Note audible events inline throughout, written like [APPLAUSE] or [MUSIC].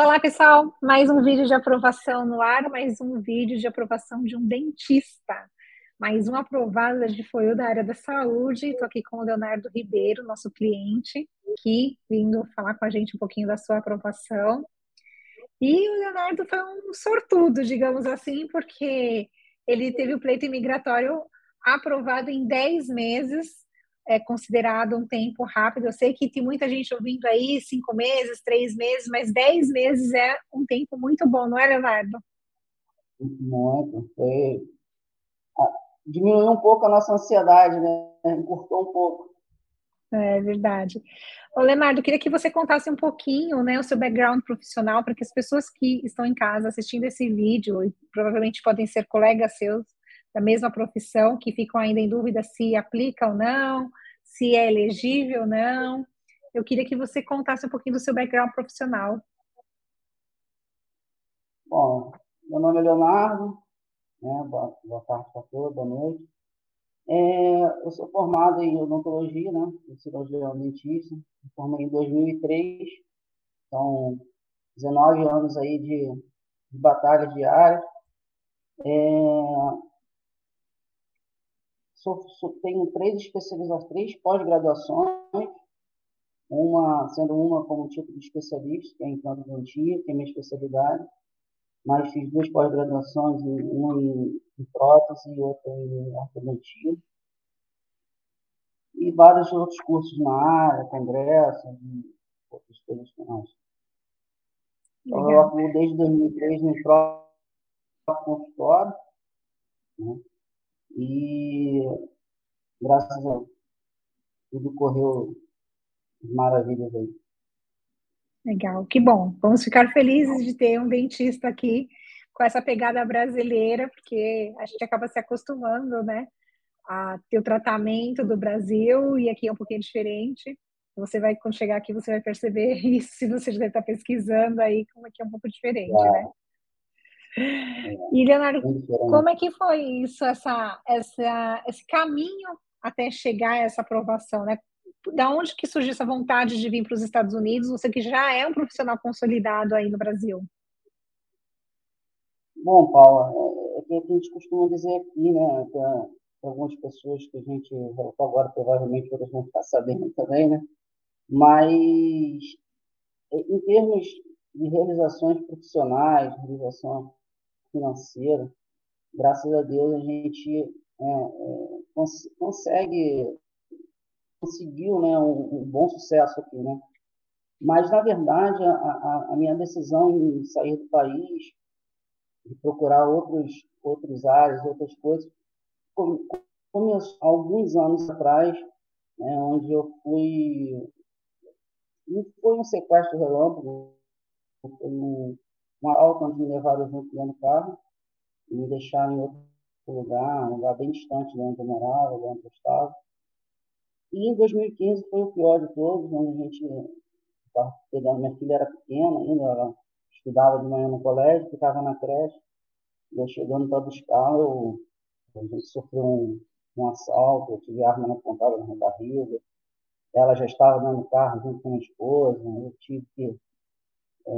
Olá, pessoal. Mais um vídeo de aprovação no ar, mais um vídeo de aprovação de um dentista. Mais um aprovado de foi da área da saúde. Estou aqui com o Leonardo Ribeiro, nosso cliente, aqui vindo falar com a gente um pouquinho da sua aprovação. E o Leonardo foi um sortudo, digamos assim, porque ele teve o pleito imigratório aprovado em 10 meses é considerado um tempo rápido. Eu sei que tem muita gente ouvindo aí cinco meses, três meses, mas dez meses é um tempo muito bom, não é, Leonardo? Muito. Foi... Diminuiu um pouco a nossa ansiedade, né? Encurtou um pouco. É verdade. Ô, Leonardo, queria que você contasse um pouquinho né, o seu background profissional para que as pessoas que estão em casa assistindo esse vídeo, e provavelmente podem ser colegas seus, da mesma profissão, que ficam ainda em dúvida se aplica ou não, se é elegível ou não. Eu queria que você contasse um pouquinho do seu background profissional. Bom, meu nome é Leonardo, né? boa, boa tarde para todos, boa noite. É, eu sou formado em odontologia, né? em cirurgia dentista, me formei em 2003, são 19 anos aí de, de batalha diária. É, sou, sou, tenho três especializações, três pós-graduações, uma sendo uma como tipo de especialista, que é em odontologia, que é minha especialidade, mas fiz duas pós-graduações, uma em, em prótese e outra em ortodontia. E vários outros cursos na área, congressos e outras coisas mais. Então, eu atuo desde 2003 no próprio consultório, né? E graças a Deus, tudo correu maravilhas aí. Legal, que bom. Vamos ficar felizes de ter um dentista aqui com essa pegada brasileira, porque a gente acaba se acostumando, né, a ter o tratamento do Brasil e aqui é um pouquinho diferente. Você vai, quando chegar aqui, você vai perceber [LAUGHS] isso, se você já está pesquisando aí, como é que é um pouco diferente, claro. né? E, Leonardo, como é que foi isso, essa, essa, esse caminho até chegar a essa aprovação, né? Da onde que surgiu essa vontade de vir para os Estados Unidos, você que já é um profissional consolidado aí no Brasil? Bom, Paula, é, é que a gente costuma dizer aqui, né, para algumas pessoas que a gente, agora provavelmente outras vão ficar sabendo também, né, mas em termos de realizações profissionais, realização financeira, graças a Deus a gente é, é, cons consegue conseguiu né, um, um, bom sucesso aqui, né? Mas na verdade a, a, a, minha decisão em sair do país e procurar outros outros áreas, outras coisas, começou alguns anos atrás, né, onde eu fui foi um sequestro relâmpago, foi um, uma alta onde me levaram junto no carro e me deixaram em outro lugar, um lugar bem distante de onde eu morava, de onde eu estava. E em 2015 foi o pior de todos, onde a gente pegando, minha filha era pequena ainda, ela estudava de manhã no colégio, ficava na creche, e eu chegando para buscar, eu, a gente sofreu um, um assalto, eu tive arma apontada na barriga, ela já estava dentro do carro junto com minha esposa, eu tive que é,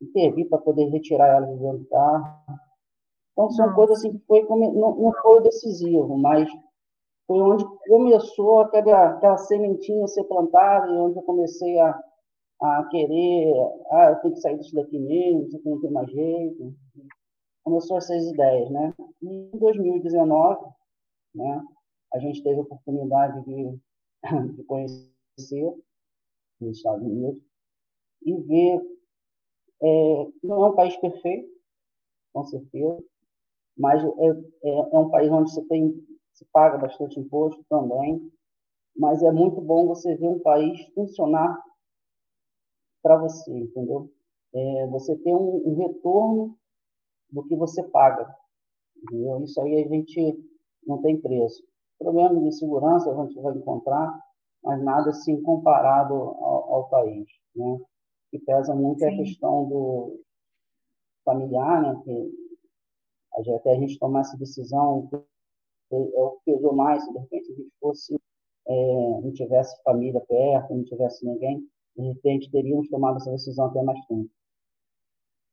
intervir para poder retirar ela dentro do carro. Então, são coisas assim que foi, não, não foi decisivo, mas foi onde começou aquela, aquela sementinha a ser plantada e onde eu comecei a, a querer, ah, eu tenho que sair disso daqui mesmo, isso aqui não tem mais jeito. Começou essas ideias, né? E em 2019, né, a gente teve a oportunidade de, de conhecer os Estados Unidos e ver é, não é um país perfeito, com certeza, mas é, é, é, um país onde você tem, se paga bastante imposto também, mas é muito bom você ver um país funcionar para você, entendeu? É, você tem um, um, retorno do que você paga. Entendeu? Isso aí a gente não tem preço. Problemas de segurança a gente vai encontrar, mas nada assim comparado ao, ao país, né? Que pesa muito Sim. é a questão do familiar, né? Que até a gente tomar essa decisão é o que pesou mais, se de repente a gente fosse, é, não tivesse família perto, não tivesse ninguém, de repente teríamos tomado essa decisão até mais tempo.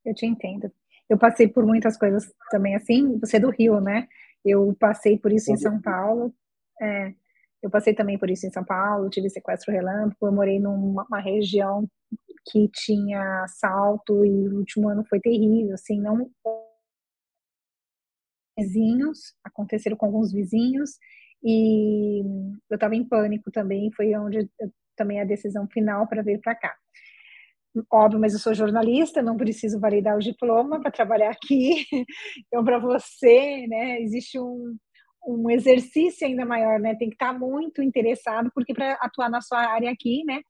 Eu te entendo. Eu passei por muitas coisas também assim. Você é do Rio, né? Eu passei por isso em São Paulo. É, eu passei também por isso em São Paulo. Tive sequestro relâmpago. Eu morei numa região que tinha assalto e o último ano foi terrível. Assim, não vizinhos aconteceram com alguns vizinhos e eu estava em pânico também. Foi onde eu também a decisão final para vir para cá óbvio, mas eu sou jornalista, não preciso validar o diploma para trabalhar aqui. [LAUGHS] Então, para você, né, existe um, um exercício ainda maior, né? Tem que estar tá muito interessado, porque para atuar na sua área aqui, né,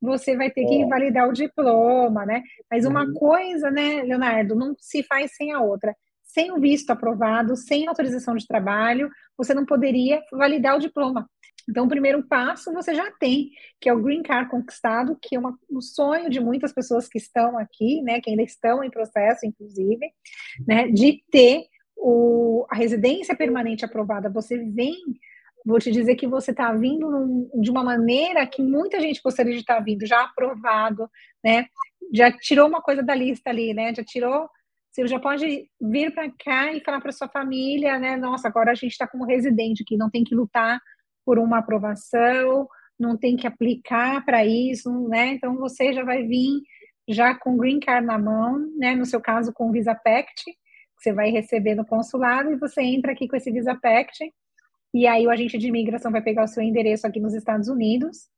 você vai ter que validar o diploma, né? Mas uma uhum. coisa, né, Leonardo, não se faz sem a outra. Sem o visto aprovado, sem autorização de trabalho, você não poderia validar o diploma. Então, o primeiro passo você já tem, que é o Green Card conquistado, que é uma, um sonho de muitas pessoas que estão aqui, né, que ainda estão em processo, inclusive, né, de ter o, a residência permanente aprovada. Você vem, vou te dizer que você está vindo num, de uma maneira que muita gente gostaria de estar tá vindo, já aprovado, né, já tirou uma coisa da lista ali, né, já tirou você já pode vir para cá e falar para sua família, né? Nossa, agora a gente está como residente aqui, não tem que lutar por uma aprovação, não tem que aplicar para isso, né? Então você já vai vir já com green card na mão, né? No seu caso com o Visa Pact, que você vai receber no consulado e você entra aqui com esse Visa Pact e aí o agente de imigração vai pegar o seu endereço aqui nos Estados Unidos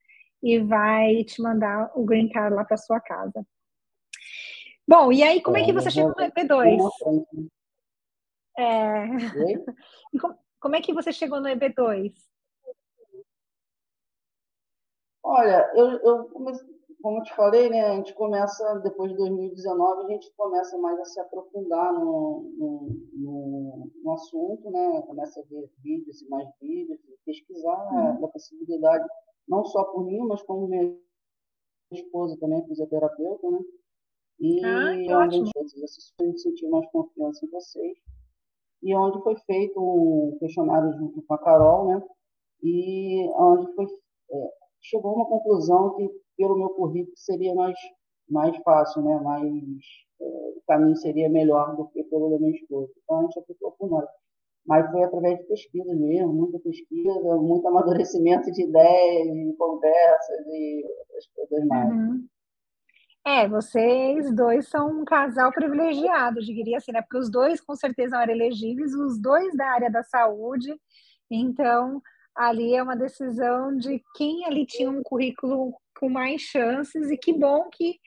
e vai te mandar o green card lá para sua casa. Bom, e aí como é, que você chegou no EB2? É... [LAUGHS] Como é que você chegou no EB2? Olha, eu, eu como eu te falei, né, a gente começa, depois de 2019, a gente começa mais a se aprofundar no, no, no, no assunto, né, começa a ver vídeos e mais vídeos, pesquisar uhum. a possibilidade, não só por mim, mas como minha esposa também, fisioterapeuta, né, e ah, onde a gente sentir mais confiança em vocês, e onde foi feito um questionário junto com a Carol, né, e onde foi é, chegou a uma conclusão que, pelo meu currículo, seria mais, mais fácil, né? mais, é, o caminho seria melhor do que pelo minha esposa. Então, a gente aplicou por nós. Mas foi através de pesquisa mesmo, muita pesquisa, muito amadurecimento de ideias, de conversas e outras coisas mais. Uhum. É, vocês dois são um casal privilegiado, diria assim, né? Porque os dois com certeza eram elegíveis, os dois da área da saúde. Então, ali é uma decisão de quem ali tinha um currículo com mais chances e que bom que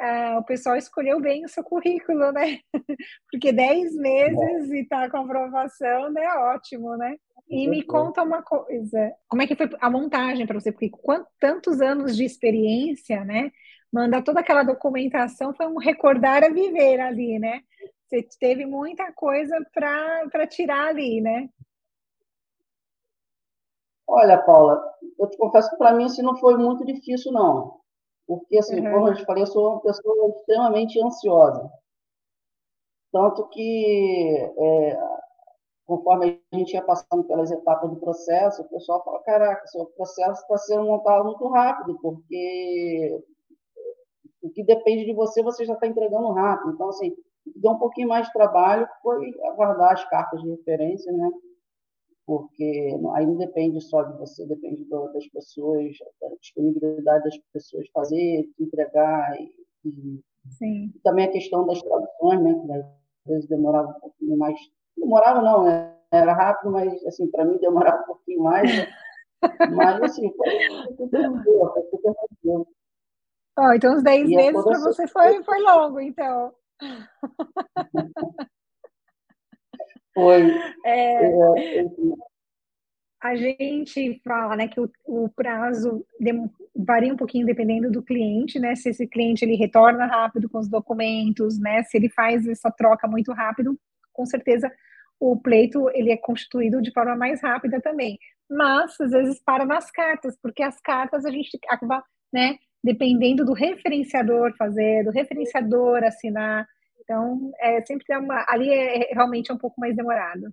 uh, o pessoal escolheu bem o seu currículo, né? [LAUGHS] Porque 10 meses e tá com aprovação, né? Ótimo, né? E me conta uma coisa, como é que foi a montagem para você? Porque quantos tantos anos de experiência, né? Mandar toda aquela documentação foi um recordar a viver ali, né? Você teve muita coisa para tirar ali, né? Olha, Paula, eu te confesso que para mim assim, não foi muito difícil, não. Porque, assim, uhum. como eu te falei, eu sou uma pessoa extremamente ansiosa. Tanto que, é, conforme a gente ia passando pelas etapas do processo, o pessoal fala: caraca, seu processo está sendo montado muito rápido, porque o que depende de você, você já está entregando rápido. Então, assim, deu um pouquinho mais de trabalho foi aguardar as cartas de referência, né? Porque aí não depende só de você, depende das pessoas, da disponibilidade das pessoas fazer, entregar e, e também a questão das traduções, né, que às vezes demorava um pouquinho mais, demorava não, né, era rápido, mas assim para mim demorava um pouquinho mais, né? [LAUGHS] mas assim foi super tranquilo. Oh, então uns 10 meses para você foi, foi longo, então. [LAUGHS] Foi. É, é, a gente fala né, que o, o prazo varia um pouquinho dependendo do cliente, né? Se esse cliente ele retorna rápido com os documentos, né? Se ele faz essa troca muito rápido, com certeza o pleito ele é constituído de forma mais rápida também. Mas às vezes para nas cartas, porque as cartas a gente acaba, né? Dependendo do referenciador fazer, do referenciador assinar, então, é, sempre tem uma. Ali é, é realmente um pouco mais demorado.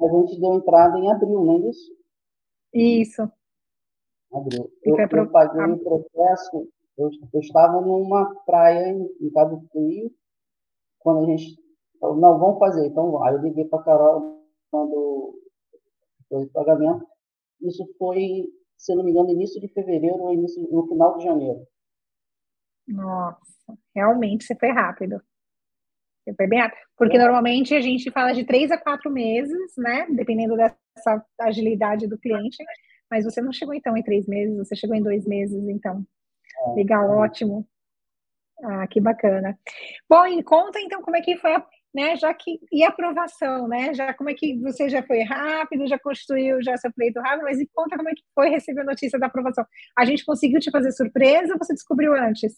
A gente deu entrada em abril, não é isso? Isso. Abril. Eu, eu, eu paguei o processo, eu, eu, estava numa praia em, em Cabo Frio, quando a gente falou, não, vamos fazer. Então, aí eu liguei para a Carol, quando o pagamento. Isso foi, se não me engano, início de fevereiro ou início, no final de janeiro. Nossa, realmente você foi rápido. Rápido. Porque é. normalmente a gente fala de três a quatro meses, né? Dependendo dessa agilidade do cliente. Mas você não chegou então em três meses, você chegou em dois meses, então. É. Legal, ótimo. Ah, que bacana. Bom, e conta então como é que foi a, né, já que e a aprovação, né? Já como é que você já foi rápido, já construiu já seu pleito rápido, mas conta como é que foi receber a notícia da aprovação. A gente conseguiu te fazer surpresa ou você descobriu antes?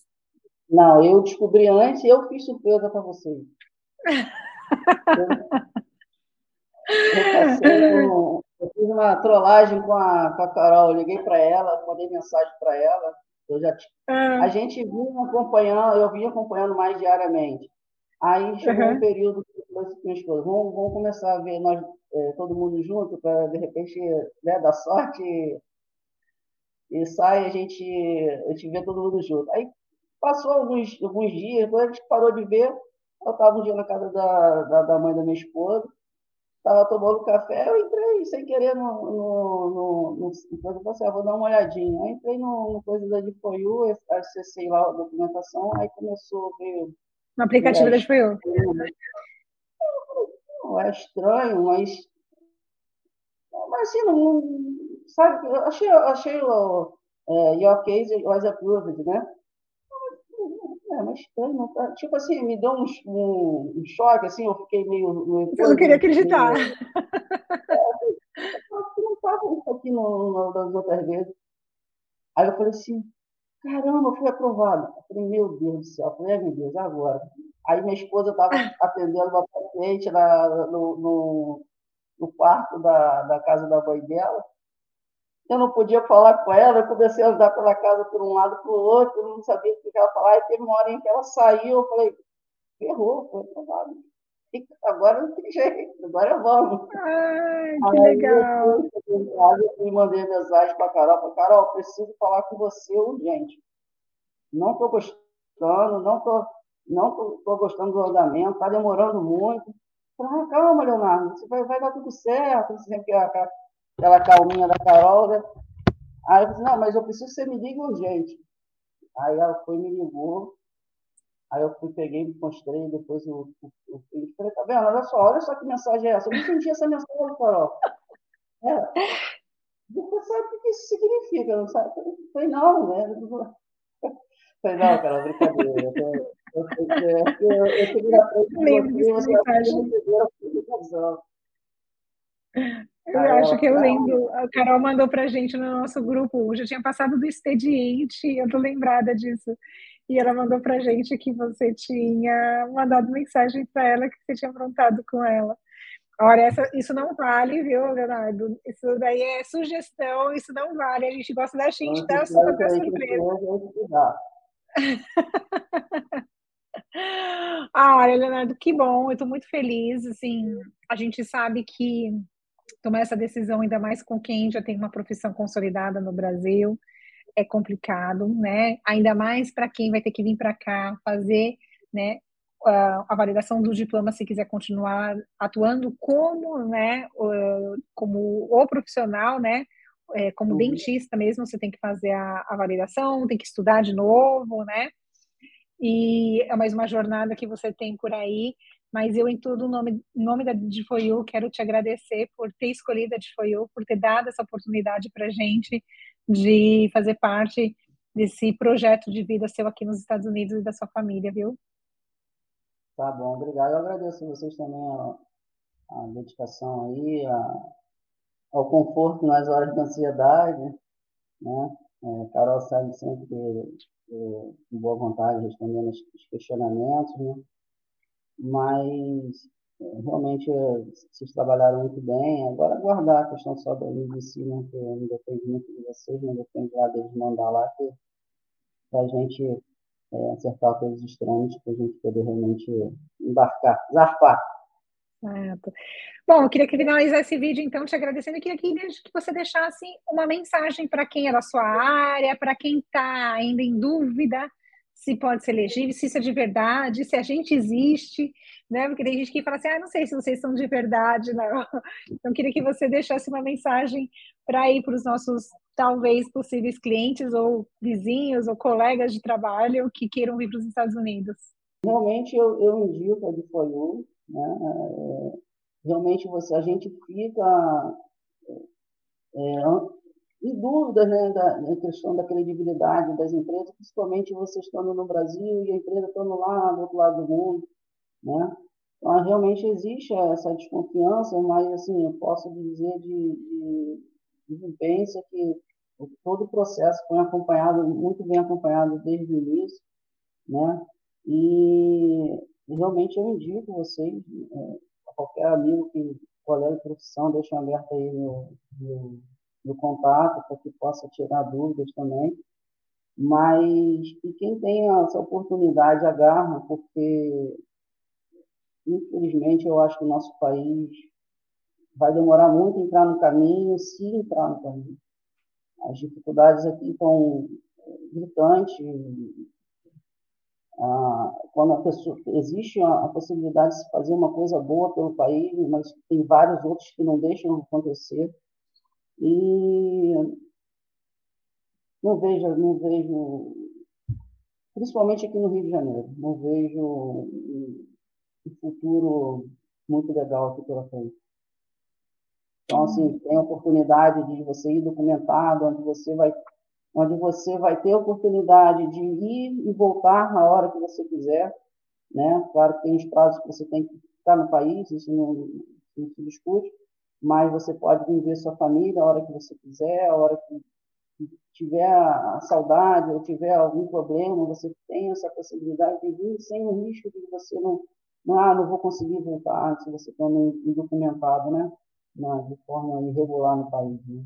Não, eu descobri antes e eu fiz surpresa para vocês. Eu, eu, fiz uma trollagem com a, com a Carol, eu liguei para ela, mandei mensagem para ela. Eu já ah. A gente vinha acompanhando, eu vinha acompanhando mais diariamente. Aí chegou uhum. um período que eu falei com esposa, vamos, vamos começar a ver nós, é, todo mundo junto, para de repente né, dar sorte e, e sai a gente, a gente vê todo mundo junto. Aí passou alguns, alguns dias, depois a gente parou de ver, eu estava um dia na casa da, da, da mãe da minha esposa, estava tomando café, eu entrei sem querer no, no, no, no eu assim, ah, vou dar uma olhadinha. Aí entrei no, no coisa da DFOU, acessei lá a documentação, aí começou a ver... No aplicativo da. Não é estranho, mas... Mas assim, não... Sabe, eu achei, achei o é, your case was approved, né? É, mas estranho, tá? tipo assim, me deu um, um, um, choque, assim, eu fiquei meio... meio Você não queria acreditar. Meio... É, eu não estava isso aqui no, no, das outras vezes. Aí eu falei assim, caramba, fui aprovado. Eu falei, meu Deus do céu, eu falei, meu Deus, agora. Aí minha esposa estava [LAUGHS] atendendo uma paciente na, no, no, no quarto da, da casa da mãe dela, eu não podia falar com ela, eu comecei a andar pela casa por um lado para o outro, eu não sabia o que ela falava, e teve uma hora em que ela saiu, eu falei, ferrou, foi aprovado. Agora não tem jeito, agora vamos. Ai, que Aí, legal. Eu, eu mandei mensagem para a Carol, falei, Carol, preciso falar com você urgente. Não estou gostando, não estou não tô, tô, gostando do andamento, está demorando muito. Falei, ah, calma, Leonardo, vai, vai dar tudo certo. Sempre a, aquela calminha da Carol, né? Aí eu disse, não, mas eu preciso que você me ligue urgente. Aí ela foi me ligou, aí eu fui, peguei, me mostrei, depois eu, eu, eu, eu falei, tá vendo? Olha só, olha só que mensagem é essa. Eu não entendi essa mensagem, Carol. É, você sabe o que isso significa, não sabe? Eu falei, não, né? Eu [LAUGHS] falei, não, cara, brincadeira. Eu, eu, eu, eu, eu cheguei na frente de você, você a eu acho que eu lembro, a Carol mandou para a gente no nosso grupo, já tinha passado do expediente, eu tô lembrada disso. E ela mandou para a gente que você tinha mandado mensagem para ela, que você tinha aprontado com ela. Olha, essa, isso não vale, viu, Leonardo? Isso daí é sugestão, isso não vale. A gente gosta da gente dar super surpresa. ah, [LAUGHS] olha, Leonardo, que bom, eu estou muito feliz. Assim, a gente sabe que tomar essa decisão, ainda mais com quem já tem uma profissão consolidada no Brasil, é complicado, né? Ainda mais para quem vai ter que vir para cá fazer, né? A validação do diploma se quiser continuar atuando como, né? Como o profissional, né? É, como uhum. dentista mesmo, você tem que fazer a, a validação, tem que estudar de novo, né? E é mais uma jornada que você tem por aí mas eu, em tudo, em nome, nome da DiFoyu, quero te agradecer por ter escolhido a DiFoyu, por ter dado essa oportunidade para gente de fazer parte desse projeto de vida seu aqui nos Estados Unidos e da sua família, viu? Tá bom, obrigado. Eu agradeço a vocês também a, a dedicação aí, a, ao conforto nas horas de ansiedade, né? É, Carol sabe sempre com boa vontade respondendo os questionamentos, né? Mas é, realmente é, vocês trabalharam muito bem. Agora aguardar a questão só da medicina, que não depende muito de vocês, não depende lá deles mandar lá, para a gente é, acertar todos os trâmites, para a gente poder realmente embarcar, zarpar. Certo. Bom, eu queria que finalizar esse vídeo, então, te agradecendo. Eu queria que você deixasse uma mensagem para quem é da sua área, para quem está ainda em dúvida se pode ser legível, se isso é de verdade, se a gente existe, né? Porque tem gente que fala assim, ah, não sei se vocês são de verdade, não. [LAUGHS] Então, queria que você deixasse uma mensagem para ir para os nossos, talvez, possíveis clientes ou vizinhos ou colegas de trabalho que queiram vir para os Estados Unidos. Realmente, eu, eu indico a de For né? É, realmente, você, a gente fica... É, e dúvidas né, da, na questão da credibilidade das empresas, principalmente você estando no Brasil e a empresa estando lá do outro lado do mundo, né? Então, realmente existe essa desconfiança, mas assim, eu posso dizer de, de, de vivência que todo o processo foi acompanhado, muito bem acompanhado desde o início, né? E, realmente eu indico vocês, é, qualquer amigo que colega de profissão, deixa aberto aí meu, meu do contato para que possa tirar dúvidas também. Mas e quem tem essa oportunidade agarra, porque infelizmente eu acho que o nosso país vai demorar muito entrar no caminho, se entrar no caminho. As dificuldades aqui estão gritantes. Ah, quando a pessoa existe a, possibilidade de se fazer uma coisa boa pelo país, mas tem vários outros que não deixam acontecer. E não vejo, não vejo, principalmente aqui no Rio de Janeiro, não vejo um futuro muito legal aqui pela frente. Então, assim, tem a oportunidade de você ir documentado, onde você vai onde você vai ter a oportunidade de ir e voltar na hora que você quiser, né? Claro que tem os prazos que você tem que ficar no país, isso não, não se discute, mas você pode viver sua família a hora que você quiser, a hora que tiver a saudade ou tiver algum problema, você tem essa possibilidade de vir sem o risco de você não, não, ah, não vou conseguir voltar se você está indocumentado, né? De forma irregular no país. Né?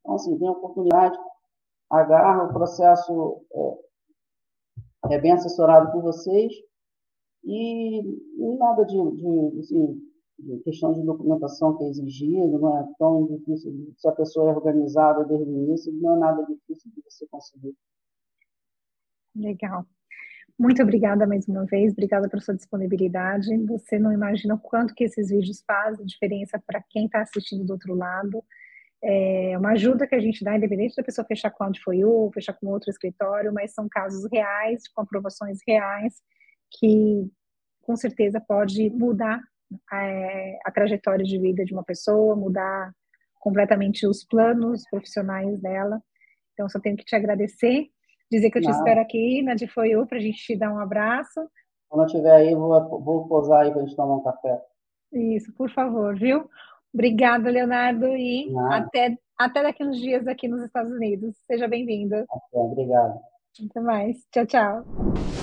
Então, assim, tem oportunidade, agarra, o processo é, é bem assessorado por vocês e, e nada de, de assim, questão de documentação que é exigido, não é tão difícil, se a pessoa é organizada desde o início, não é nada difícil de você conseguir. Legal. Muito obrigada mais uma vez, obrigada pela sua disponibilidade. Você não imagina o quanto que esses vídeos fazem diferença para quem está assistindo do outro lado. É uma ajuda que a gente dá, independente da pessoa fechar com onde foi o, fechar com outro escritório, mas são casos reais, com aprovações reais, que com certeza pode mudar é, a trajetória de vida de uma pessoa, mudar completamente os planos profissionais dela. Então, só tenho que te agradecer, dizer que eu te Não. espero aqui na de Foiu para a gente te dar um abraço. Quando eu estiver aí, vou, vou posar aí para a gente tomar um café. Isso, por favor, viu? Obrigada, Leonardo, e até, até daqui uns dias aqui nos Estados Unidos. Seja bem-vindo. Obrigado. Até mais. Tchau, tchau.